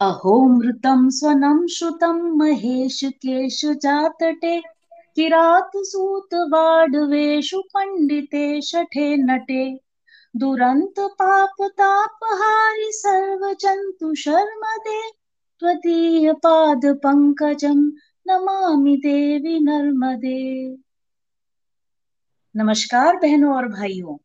अहोमृतं स्वनं श्रुतं महेशकेशजातटे किरातसूतवाडवेषु पण्डिते शठे नटे। दुरन्तपापतापहारि सर्वजन्तु शर्मदे त्वदीयपादपङ्कजं नमामि देवी नर्मदे। नमस्कार बहनों और भाइयों,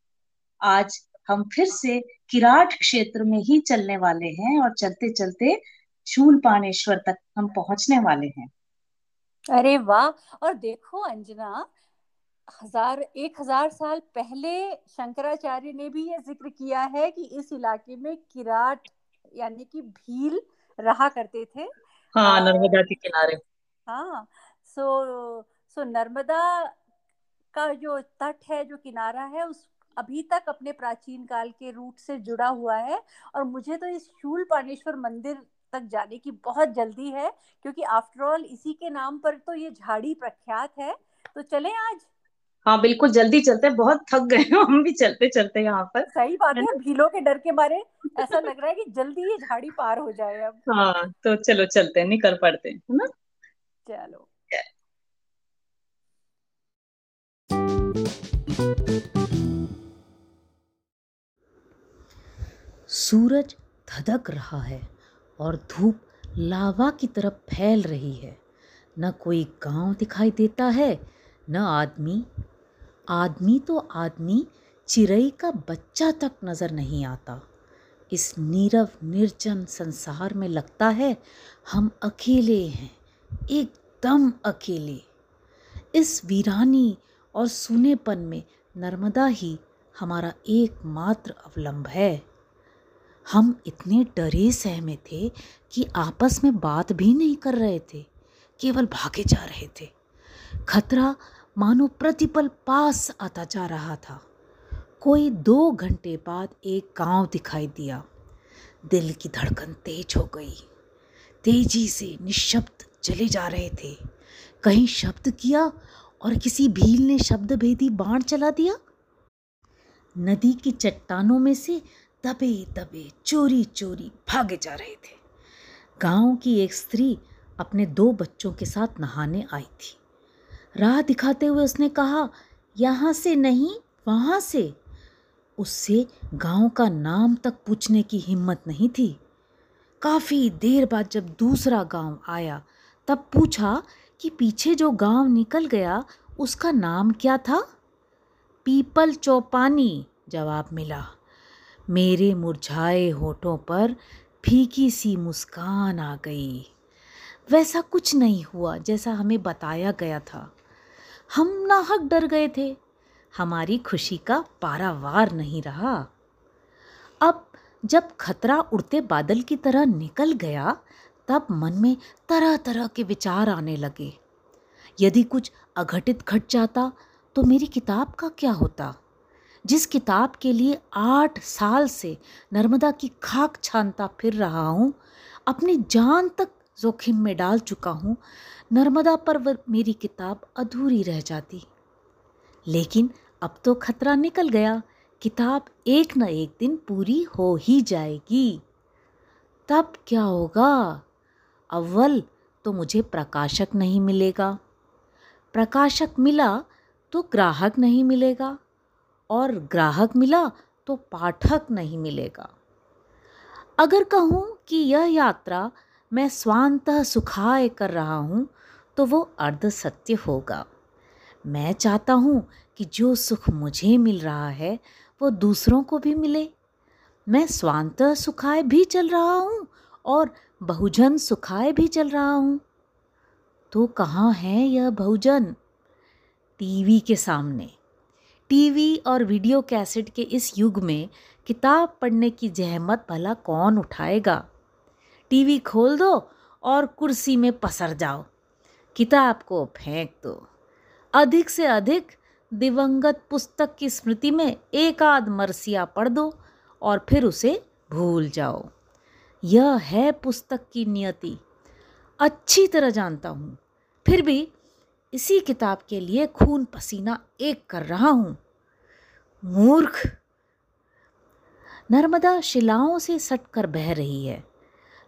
आज हम फिर से किराट क्षेत्र में ही चलने वाले हैं और चलते चलते शूल पानेश्वर तक हम पहुँचने वाले हैं। अरे वाह! और देखो अंजना हज़ार एक हज़ार साल पहले शंकराचार्य ने भी ये ज़िक्र किया है कि इस इलाके में किराट यानी कि भील रहा करते थे। हाँ नर्मदा के किनारे। हाँ सो सो नर्मदा का जो तट है जो किनारा है उस अभी तक अपने प्राचीन काल के रूट से जुड़ा हुआ है और मुझे तो इस शूल पानेश्वर मंदिर तक जाने की बहुत जल्दी है क्योंकि आफ्टर ऑल इसी के नाम पर तो ये झाड़ी प्रख्यात है। तो चले आज? हाँ बिल्कुल जल्दी चलते बहुत थक गए हम भी चलते चलते यहाँ पर। सही बात है भीलों के डर के मारे ऐसा लग रहा है कि जल्दी ये झाड़ी पार हो जाए अब। हाँ तो चलो चलते हैं निकल पड़ते हैं है ना? चलो। सूरज धधक रहा है और धूप लावा की तरफ़ फैल रही है। न कोई गाँव दिखाई देता है, न आदमी। आदमी तो आदमी चिड़ई का बच्चा तक नज़र नहीं आता। इस नीरव निर्जन संसार में लगता है, हम अकेले हैं, एकदम अकेले। इस वीरानी और सुनेपन में नर्मदा ही हमारा एकमात्र अवलंब है। हम इतने डरे सहमे थे कि आपस में बात भी नहीं कर रहे थे, केवल भागे जा रहे थे। खतरा मानो प्रतिपल पास आता जा रहा था। कोई दो घंटे बाद एक गाँव दिखाई दिया। दिल की धड़कन तेज हो गई। तेज़ी से निशब्द चले जा रहे थे। कहीं शब्द किया और किसी भील ने शब्द भेदी बाण चला दिया? नदी की चट्टानों में से दबे दबे चोरी चोरी भागे जा रहे थे। गाँव की एक स्त्री अपने दो बच्चों के साथ नहाने आई थी। राह दिखाते हुए उसने कहा, यहाँ से नहीं, वहाँ से। उससे गाँव का नाम तक पूछने की हिम्मत नहीं थी। काफ़ी देर बाद जब दूसरा गाँव आया, तब पूछा कि पीछे जो गाँव निकल गया, उसका नाम क्या था? पीपल चौपानी, जवाब मिला। मेरे मुरझाए होठों पर फीकी सी मुस्कान आ गई। वैसा कुछ नहीं हुआ जैसा हमें बताया गया था। हम नाहक डर गए थे। हमारी खुशी का पारावार नहीं रहा। अब जब खतरा उड़ते बादल की तरह निकल गया, तब मन में तरह तरह के विचार आने लगे। यदि कुछ अघटित घट जाता तो मेरी किताब का क्या होता? जिस किताब के लिए आठ साल से नर्मदा की खाक छानता फिर रहा हूँ, अपनी जान तक जोखिम में डाल चुका हूँ, नर्मदा पर मेरी किताब अधूरी रह जाती। लेकिन अब तो खतरा निकल गया, किताब एक न एक दिन पूरी हो ही जाएगी। तब क्या होगा? अव्वल तो मुझे प्रकाशक नहीं मिलेगा। प्रकाशक मिला तो ग्राहक नहीं मिलेगा। और ग्राहक मिला तो पाठक नहीं मिलेगा। अगर कहूँ कि यह यात्रा मैं स्वांतः सुखाय कर रहा हूँ तो वो अर्ध सत्य होगा। मैं चाहता हूँ कि जो सुख मुझे मिल रहा है, वो दूसरों को भी मिले। मैं स्वांतः सुखाय भी चल रहा हूँ और बहुजन सुखाय भी चल रहा हूँ। तो कहाँ है यह बहुजन? टीवी के सामने। टीवी और वीडियो कैसेट के इस युग में किताब पढ़ने की जहमत भला कौन उठाएगा? टीवी खोल दो और कुर्सी में पसर जाओ। किताब को फेंक दो। अधिक से अधिक दिवंगत पुस्तक की स्मृति में एक आध मरसिया पढ़ दो और फिर उसे भूल जाओ। यह है पुस्तक की नियति। अच्छी तरह जानता हूँ। फिर भी इसी किताब के लिए खून पसीना एक कर रहा हूँ। मूर्ख। नर्मदा शिलाओं से सटकर बह रही है।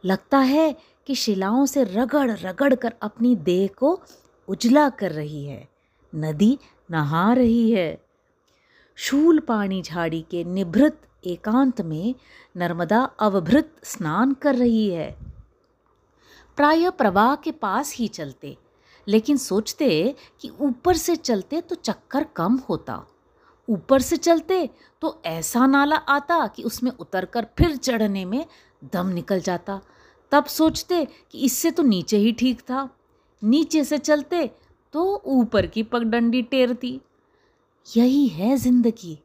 लगता है कि शिलाओं से रगड़ रगड़ कर अपनी देह को उजला कर रही है। नदी नहा रही है। शूल पानी झाड़ी के निभृत एकांत में नर्मदा अवभृत स्नान कर रही है। प्राय प्रवाह के पास ही चलते लेकिन सोचते कि ऊपर से चलते तो चक्कर कम होता। ऊपर से चलते तो ऐसा नाला आता कि उसमें उतरकर फिर चढ़ने में दम निकल जाता। तब सोचते कि इससे तो नीचे ही ठीक था। नीचे से चलते तो ऊपर की पगडंडी टेरती। यही है ज़िंदगी।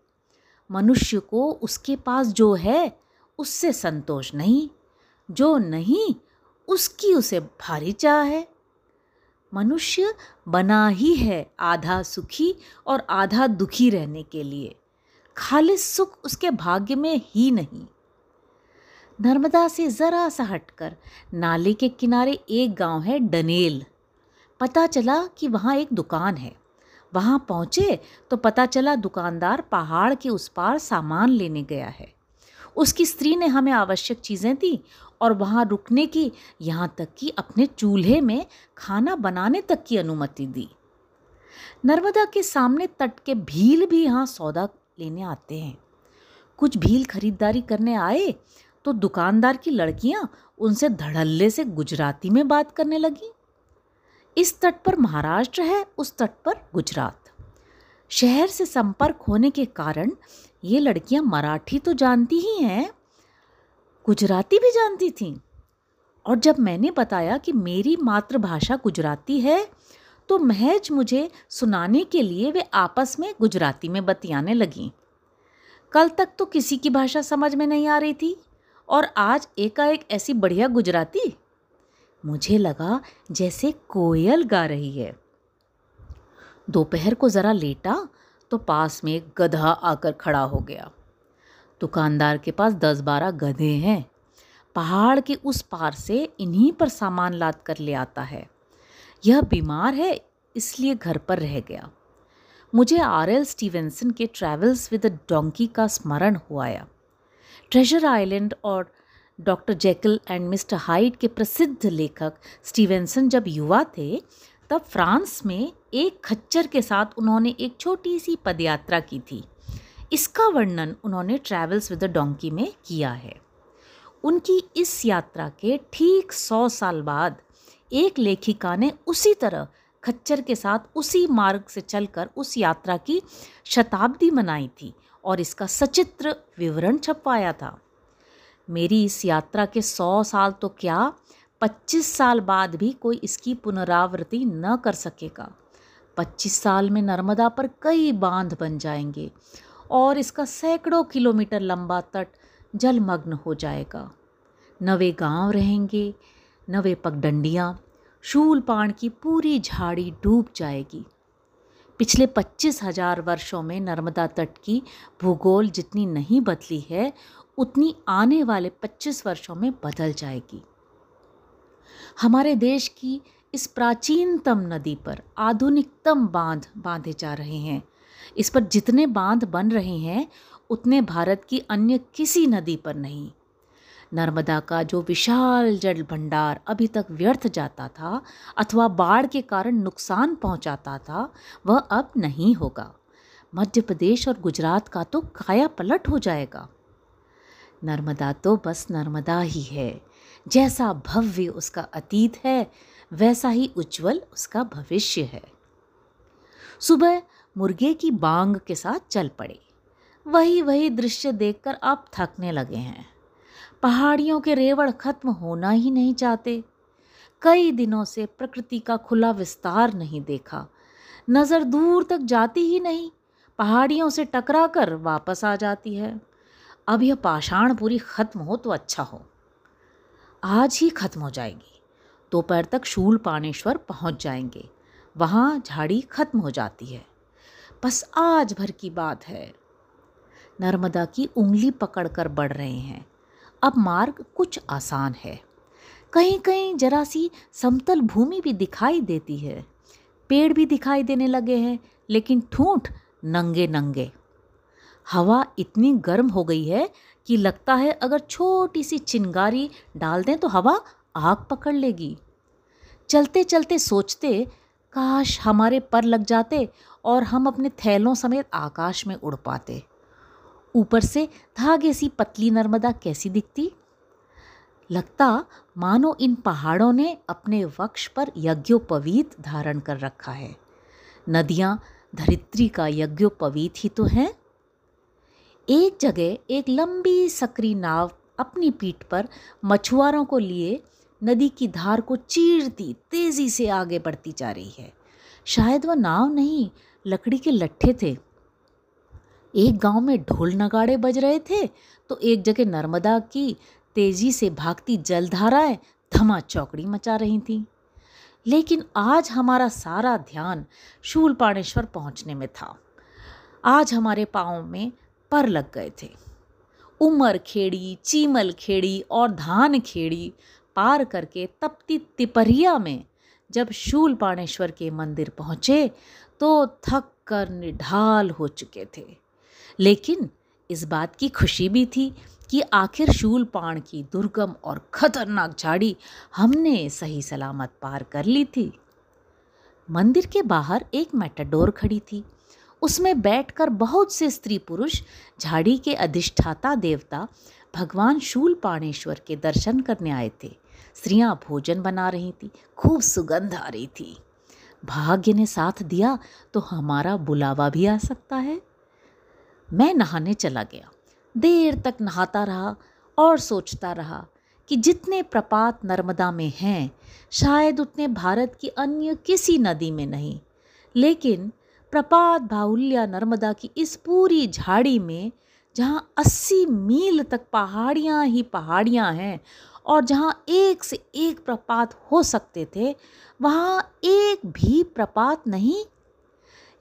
मनुष्य को उसके पास जो है, उससे संतोष नहीं। जो नहीं, उसकी उसे भारी चाह है। मनुष्य बना ही है आधा सुखी और आधा दुखी रहने के लिए। खालिस सुख उसके भाग्य में ही नहीं। नर्मदा से ज़रा सा हटकर नाले के किनारे एक गाँव है डनेल। पता चला कि वहाँ एक दुकान है। वहाँ पहुँचे तो पता चला दुकानदार पहाड़ के उस पार सामान लेने गया है। उसकी स्त्री ने हमें आवश्यक चीज़ें दी और वहाँ रुकने की, यहाँ तक कि अपने चूल्हे में खाना बनाने तक की अनुमति दी। नर्मदा के सामने तट के भील भी यहाँ सौदा लेने आते हैं। कुछ भील खरीदारी करने आए तो दुकानदार की लड़कियाँ उनसे धड़ल्ले से गुजराती में बात करने लगी। इस तट पर महाराष्ट्र है, उस तट पर गुजरात। शहर से संपर्क होने के कारण ये लड़कियाँ मराठी तो जानती ही हैं गुजराती भी जानती थी। और जब मैंने बताया कि मेरी मातृभाषा गुजराती है तो महज मुझे सुनाने के लिए वे आपस में गुजराती में बतियाने लगीं। कल तक तो किसी की भाषा समझ में नहीं आ रही थी, और आज एकाएक ऐसी बढ़िया गुजराती? मुझे लगा जैसे कोयल गा रही है। दोपहर को ज़रा लेटा तो पास में एक गधा आकर खड़ा हो गया। दुकानदार के पास दस बारह गधे हैं। पहाड़ के उस पार से इन्हीं पर सामान लाद कर ले आता है। यह बीमार है, इसलिए घर पर रह गया। मुझे आर एल स्टीवेंसन के ट्रैवल्स विद डोंकी का स्मरण हुआ ट्रेजर आइलैंड और doctor Jekyll and mister Hyde के प्रसिद्ध लेखक स्टीवेंसन जब युवा थे, तब फ्रांस में एक खच्चर के साथ उन्होंने एक छोटी सी पदयात्रा की थी। इसका वर्णन उन्होंने ट्रैवल्स विद द डोंकी में किया है। उनकी इस यात्रा के ठीक सौ साल बाद एक लेखिका ने उसी तरह खच्चर के साथ उसी मार्ग से चलकर उस यात्रा की शताब्दी मनाई थी और इसका सचित्र विवरण छपवाया था। मेरी इस यात्रा के सौ साल तो क्या पच्चीस साल बाद भी कोई इसकी पुनरावृत्ति न कर सकेगा। पच्चीस साल में नर्मदा पर कई बाँध बन जाएँगे और इसका सैकड़ों किलोमीटर लंबा तट जलमग्न हो जाएगा। नवे गाँव रहेंगे नवे पगडंडियाँ, शूल शूलपाण की पूरी झाड़ी डूब जाएगी। पिछले पच्चीस हज़ार वर्षों में नर्मदा तट की भूगोल जितनी नहीं बदली है, उतनी आने वाले पच्चीस वर्षों में बदल जाएगी। हमारे देश की इस प्राचीनतम नदी पर आधुनिकतम बाँध बांधे जा रहे हैं। इस पर जितने बाँध बन रहे हैं, उतने भारत की अन्य किसी नदी पर नहीं। नर्मदा का जो विशाल जल भंडार अभी तक व्यर्थ जाता था अथवा बाढ़ के कारण नुकसान पहुंचाता था, वह अब नहीं होगा। मध्य प्रदेश और गुजरात का तो काया पलट हो जाएगा। नर्मदा तो बस नर्मदा ही है। जैसा भव्य उसका अतीत है, वैसा ही उज्जवल उसका भविष्य है। सुबह मुर्गे की बांग के साथ चल पड़े। वही वही दृश्य देखकर आप थकने लगे हैं। पहाड़ियों के रेवड़ खत्म होना ही नहीं चाहते। कई दिनों से प्रकृति का खुला विस्तार नहीं देखा। नज़र दूर तक जाती ही नहीं। पहाड़ियों से टकरा कर वापस आ जाती है। अब यह पाषाण पूरी ख़त्म हो तो अच्छा हो। आज ही ख़त्म हो जाएगी। दोपहर तक शूल पानेश्वर पहुँच जाएँगे। वहाँ झाड़ी ख़त्म हो जाती है। बस आज भर की बात है। नर्मदा की उंगली पकड़कर बढ़ रहे हैं। अब मार्ग कुछ आसान है। कहीं कहीं जरा सी समतल भूमि भी दिखाई देती है। पेड़ भी दिखाई देने लगे हैं, लेकिन ठूंठ नंगे नंगे हवा इतनी गर्म हो गई है कि लगता है अगर छोटी सी चिंगारी डाल दें तो हवा आग पकड़ लेगी। चलते चलते सोचते काश हमारे पर लग जाते और हम अपने थैलों समेत आकाश में उड़ पाते। ऊपर से धागे सी पतली नर्मदा कैसी दिखती? लगता मानो इन पहाड़ों ने अपने वक्ष पर यज्ञोपवीत धारण कर रखा है। नदियाँ धरित्री का यज्ञोपवीत ही तो हैं। एक जगह एक लंबी सकरी नाव अपनी पीठ पर मछुआरों को लिए नदी की धार को चीरती तेज़ी से आगे बढ़ती जा रही है। शायद वह नाव नहीं, लकड़ी के लट्ठे थे। एक गाँव में ढोल नगाड़े बज रहे थे तो एक जगह नर्मदा की तेज़ी से भागती जलधाराएँ धमा चौकड़ी मचा रही थीं। लेकिन आज हमारा सारा ध्यान शूल शूलपाणेश्वर पहुँचने में था। आज हमारे पाँव में पर लग गए थे। उमर खेड़ी चीमल खेड़ी और धान खेड़ी पार करके तपती तिपरिया में जब शूल पाणेश्वर के मंदिर पहुँचे तो थक कर निढाल हो चुके थे। लेकिन इस बात की खुशी भी थी कि आखिर शूलपाण की दुर्गम और खतरनाक झाड़ी हमने सही सलामत पार कर ली थी। मंदिर के बाहर एक मेटाडोर खड़ी थी। उसमें बैठकर बहुत से स्त्री पुरुष, झाड़ी के अधिष्ठाता देवता भगवान शूल पाणेश्वर के दर्शन करने आए थे। स्त्रियाँ भोजन बना रही थी, खूब सुगंध आ रही थी। भाग्य ने साथ दिया तो हमारा बुलावा भी आ सकता है। मैं नहाने चला गया। देर तक नहाता रहा और सोचता रहा कि जितने प्रपात नर्मदा में हैं, शायद उतने भारत की अन्य किसी नदी में नहीं। लेकिन प्रपात बाहुल्या नर्मदा की इस पूरी झाड़ी में, जहाँ अस्सी मील तक पहाड़ियाँ ही पहाड़ियाँ हैं और जहाँ एक से एक प्रपात हो सकते थे, वहाँ एक भी प्रपात नहीं।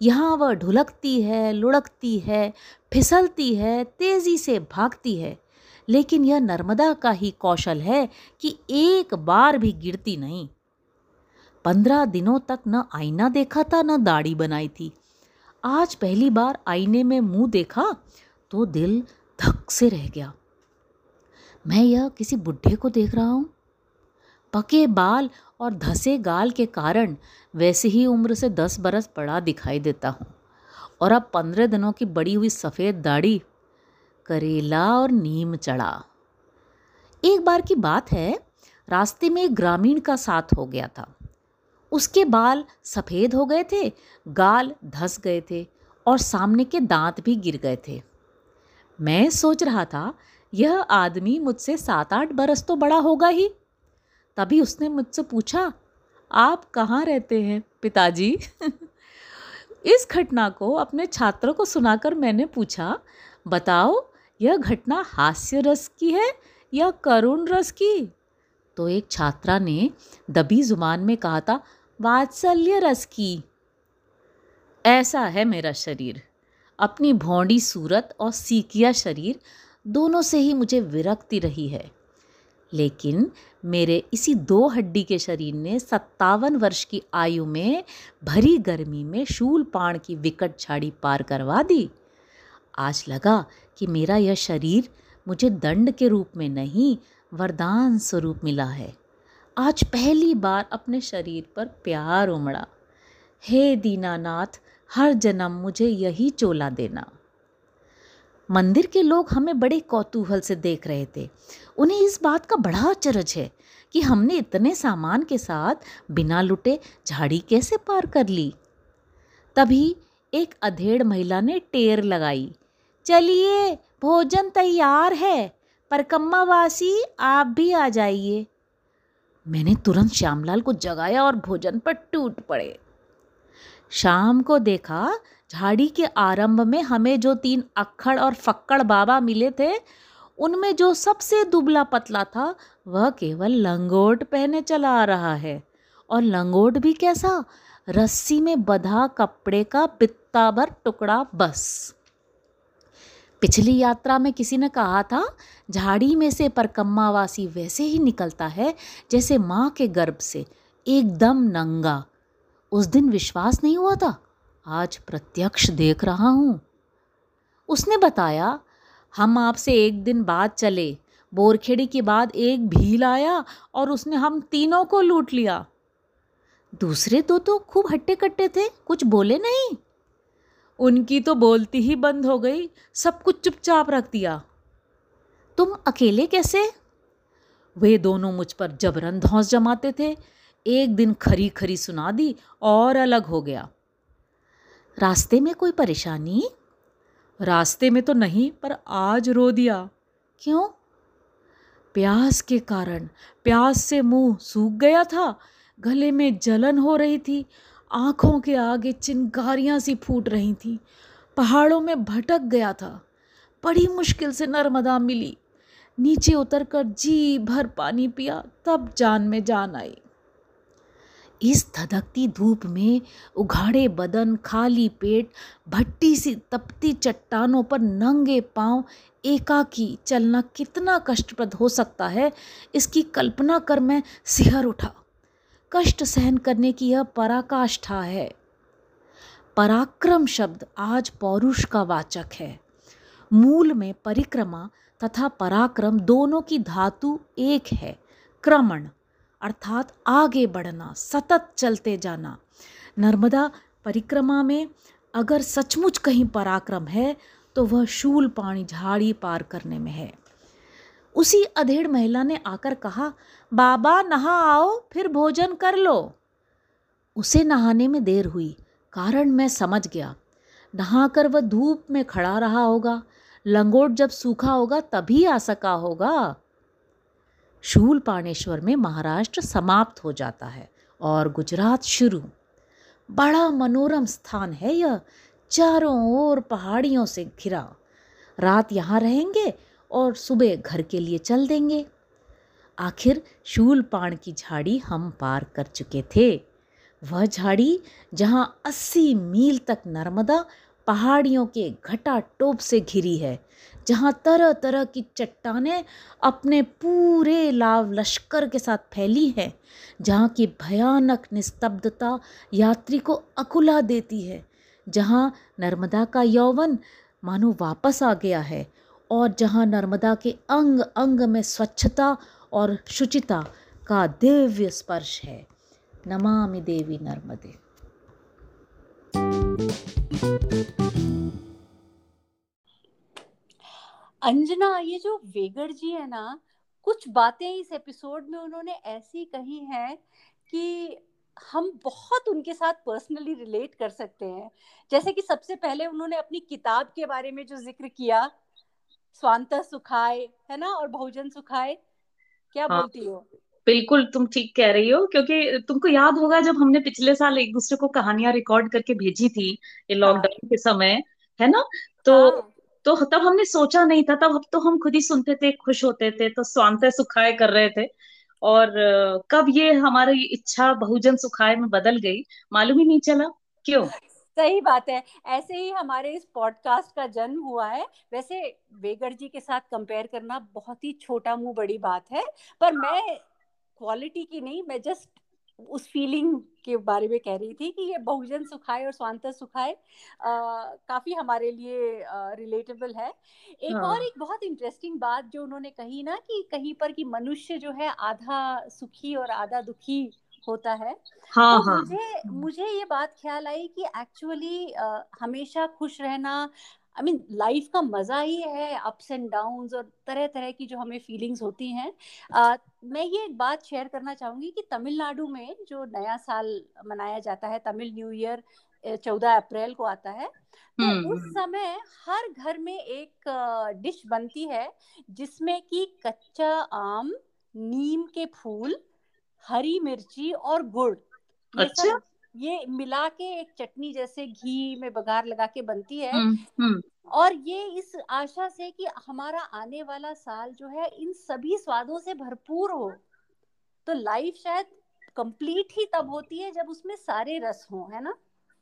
यहाँ वह ढुलकती है, लुढ़कती है, फिसलती है, तेज़ी से भागती है। लेकिन यह नर्मदा का ही कौशल है कि एक बार भी गिरती नहीं। पंद्रह दिनों तक न आईना देखा था, न दाढ़ी बनाई थी। आज पहली बार आईने में मुँह देखा तो दिल धक से रह गया। मैं यह किसी बुढ़े को देख रहा हूँ। पके बाल और धसे गाल के कारण वैसे ही उम्र से दस बरस बड़ा दिखाई देता हूँ। और अब पंद्रह दिनों की बड़ी हुई सफ़ेद दाढ़ी, करेला और नीम चढ़ा। एक बार की बात है, रास्ते में एक ग्रामीण का साथ हो गया था। उसके बाल सफ़ेद हो गए थे, गाल धस गए थे और सामने के दांत भी गिर गए थे। मैं सोच रहा था यह आदमी मुझसे सात आठ बरस तो बड़ा होगा ही। तभी उसने मुझसे पूछा, आप कहाँ रहते हैं, पिताजी? इस घटना को अपने छात्रों को सुनाकर मैंने पूछा, बताओ, यह घटना हास्य रस की है या करुण रस की? तो एक छात्रा ने दबी ज़ुबान में कहा था, वात्सल्य रस की। ऐसा है मेरा शरीर। अपनी भौंडी सूरत और सीकिया शरीर दोनों से ही मुझे विरक्ति रही है। लेकिन मेरे इसी दो हड्डी के शरीर ने सत्तावन वर्ष की आयु में भरी गर्मी में शूल पाण की विकट झाड़ी पार करवा दी। आज लगा कि मेरा यह शरीर मुझे दंड के रूप में नहीं, वरदान स्वरूप मिला है। आज पहली बार अपने शरीर पर प्यार उमड़ा। हे दीनानाथ, हर जन्म मुझे यही चोला देना। मंदिर के लोग हमें बड़े कौतूहल से देख रहे थे। उन्हें इस बात का बड़ा अचरज है कि हमने इतने सामान के साथ बिना लुटे झाड़ी कैसे पार कर ली। तभी एक अधेड़ महिला ने टेर लगाई। चलिए, भोजन तैयार है परकम्मावासी आप भी आ जाइए। मैंने तुरंत श्यामलाल को जगाया और भोजन पर टूट पड़े। शाम को देखा झाड़ी के आरंभ में हमें जो तीन अक्खड़ और फक्कड़ बाबा मिले थे, उनमें जो सबसे दुबला पतला था, वह केवल लंगोट पहने चला आ रहा है। और लंगोट भी कैसा? रस्सी में बधा कपड़े का पित्ता भर टुकड़ा बस। पिछली यात्रा में किसी ने कहा था, झाड़ी में से परकम्मावासी वैसे ही निकलता है, जैसे माँ के गर्भ से। एकदम नंगा। उस दिन विश्वास नहीं हुआ था? आज प्रत्यक्ष देख रहा हूँ। उसने बताया, हम आपसे एक दिन बाद चले। बोरखेड़ी के बाद एक भील आया और उसने हम तीनों को लूट लिया। दूसरे दो तो खूब हट्टे कट्टे थे, कुछ बोले नहीं। उनकी तो बोलती ही बंद हो गई, सब कुछ चुपचाप रख दिया। तुम अकेले कैसे? वे दोनों मुझ पर जबरन धौस जमाते थे। एक दिन खरी खरी सुना दी और अलग हो गया। रास्ते में कोई परेशानी? रास्ते में तो नहीं पर आज रो दिया। क्यों? प्यास के कारण प्यास से मुँह सूख गया था गले में जलन हो रही थी आँखों के आगे चिंगारियाँ सी फूट रही थीं पहाड़ों में भटक गया था। बड़ी मुश्किल से नर्मदा मिली। नीचे उतरकर जी भर पानी पिया तब जान में जान आई। इस धधकती धूप में उघाड़े बदन, खाली पेट, भट्टी सी तपती चट्टानों पर नंगे पाँव, एकाकी चलना कितना कष्टप्रद हो सकता है? इसकी कल्पना कर मैं सिहर उठा। कष्ट सहन करने की यह पराकाष्ठा है। पराक्रम शब्द आज पौरुष का वाचक है। मूल में परिक्रमा तथा पराक्रम दोनों की धातु एक है, क्रमण। अर्थात आगे बढ़ना, सतत चलते जाना। नर्मदा, परिक्रमा में अगर सचमुच कहीं पराक्रम है तो वह शूल पानी झाड़ी पार करने में है। उसी अधेड़ महिला ने आकर कहा, बाबा, नहा आओ, फिर भोजन कर लो। उसे नहाने में देर हुई, कारण मैं समझ गया। नहाकर वह धूप में खड़ा रहा होगा, लंगोट जब सूखा होगा, तभी आ सका होगा। शूल पाणेश्वर में महाराष्ट्र समाप्त हो जाता है और गुजरात शुरू। बड़ा मनोरम स्थान है यह, चारों ओर पहाड़ियों से घिरा। रात यहाँ रहेंगे और सुबह घर के लिए चल देंगे। आखिर शूलपाण की झाड़ी हम पार कर चुके थे। वह झाड़ी जहाँ अस्सी मील तक नर्मदा पहाड़ियों के घटा टोप से घिरी है जहाँ तरह तरह की चट्टानें अपने पूरे लाव लश्कर के साथ फैली हैं, जहाँ की भयानक निस्तब्धता यात्री को अकुला देती है, जहाँ नर्मदा का यौवन मानो वापस आ गया है और जहाँ नर्मदा के अंग अंग में स्वच्छता और शुचिता का दिव्य स्पर्श है। नमामि देवी नर्मदे। अंजना ये जो वेगर जी है ना कुछ बातें इस एपिसोड में उन्होंने ऐसी कही हैं कि हम बहुत उनके साथ पर्सनली रिलेट कर सकते हैं। जैसे कि सबसे पहले उन्होंने अपनी किताब के बारे में जो ज़िक्र किया स्वांत सुखाए है ना और बहुजन सुखाए क्या हाँ, बोलती हो? बिल्कुल तुम ठीक कह रही हो क्योंकि तुमको याद होगा जब हमने पिछले साल एक दूसरे को कहानियाँ रिकॉर्ड करके भेजी थी ये लॉकडाउन हाँ, के समय है ना? तो हाँ, तो तब हमने सोचा नहीं था तब तो हम खुद ही सुनते थे खुश होते थे तो स्वांत सुखाए कर रहे थे। और कब ये हमारी इच्छा बहुजन सुखाए में बदल गई मालूम ही नहीं चला। क्यों? सही बात है। ऐसे ही हमारे इस पॉडकास्ट का जन्म हुआ है। वैसे वेगड़ जी के साथ कंपेयर करना बहुत ही छोटा मुँह बड़ी बात है पर मैं क्वालिटी की नहीं मैं जस्ट उस फीलिंग के बारे में कह रही थी कि ये बहुजन सुखाए और स्वांत सुखाए काफ़ी हमारे लिए रिलेटेबल है एक हाँ. और एक बहुत इंटरेस्टिंग बात जो उन्होंने कही ना कि कहीं पर कि मनुष्य जो है आधा सुखी और आधा दुखी होता है हाँ, तो हाँ. मुझे मुझे ये बात ख्याल आई कि एक्चुअली हमेशा खुश रहना आई मीन लाइफ का मज़ा ही है अप्स एंड डाउन्स और तरह तरह की जो हमें फीलिंग्स होती हैं uh, मैं ये एक बात शेयर करना चाहूँगी कि तमिलनाडु में जो नया साल मनाया जाता है तमिल न्यू ईयर चौदह अप्रैल को आता है तो उस हम्म। समय हर घर में एक डिश बनती है जिसमें कि कच्चा आम नीम के फूल हरी मिर्ची और गुड़ अच्छा? ये मिला के एक चटनी जैसे घी में बघार लगा के बनती है। हुँ, हुँ. और ये इस आशा से कि हमारा आने वाला साल जो है इन सभी स्वादों से भरपूर हो तो लाइफ शायद कंप्लीट ही तब होती है जब उसमें सारे रस हो है ना?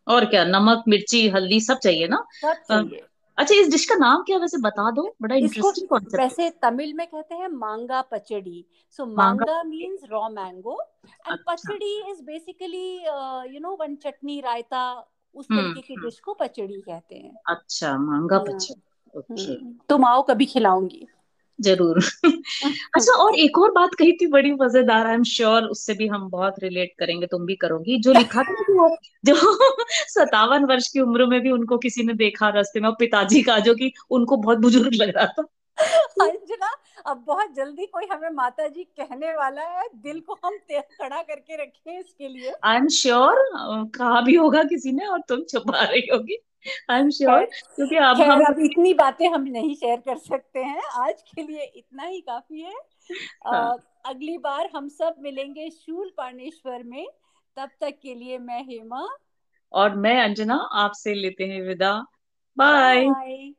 और क्या नमक मिर्ची हल्दी सब चाहिए ना? सब चाहिए। अच्छा इस डिश का नाम क्या वैसे बता दो? बड़ा इंटरेस्टिंग कॉन्सेप्ट वैसे तमिल में कहते हैं manga pachadi. So manga means raw mango and pachadi is basically you know one chutney raita उस हम्म, तरीके की डिश हम्म। को पचड़ी कहते हैं। अच्छा मांगा हाँ, पचड़ी। ओके। तुम आओ कभी खिलाऊँगी। ज़रूर। अच्छा और एक और बात कही थी बड़ी मज़ेदार आई एम श्योर उससे भी हम बहुत रिलेट करेंगे तुम भी करोगी। जो लिखा था कि वो जो सतावन वर्ष की उम्र में भी उनको किसी ने देखा रास्ते में और पिताजी का जो कि उनको बहुत बुज़ुर्ग लग रहा था। अंजना अब बहुत जल्दी कोई हमें माता जी कहने वाला है दिल को हम खड़ा करके रखे इसके लिए। आई एम श्योर कहा भी होगा किसी ने और तुम छुपा रही होगी। आई एम श्योर क्योंकि अब हम अब इतनी बातें हम नहीं शेयर कर सकते हैं। आज के लिए इतना ही काफ़ी है। हाँ. आ, अगली बार हम सब मिलेंगे शूल पानेश्वर में। तब तक के लिए मैं हेमा। और मैं अंजना आपसे लेते हैं विदा। बाय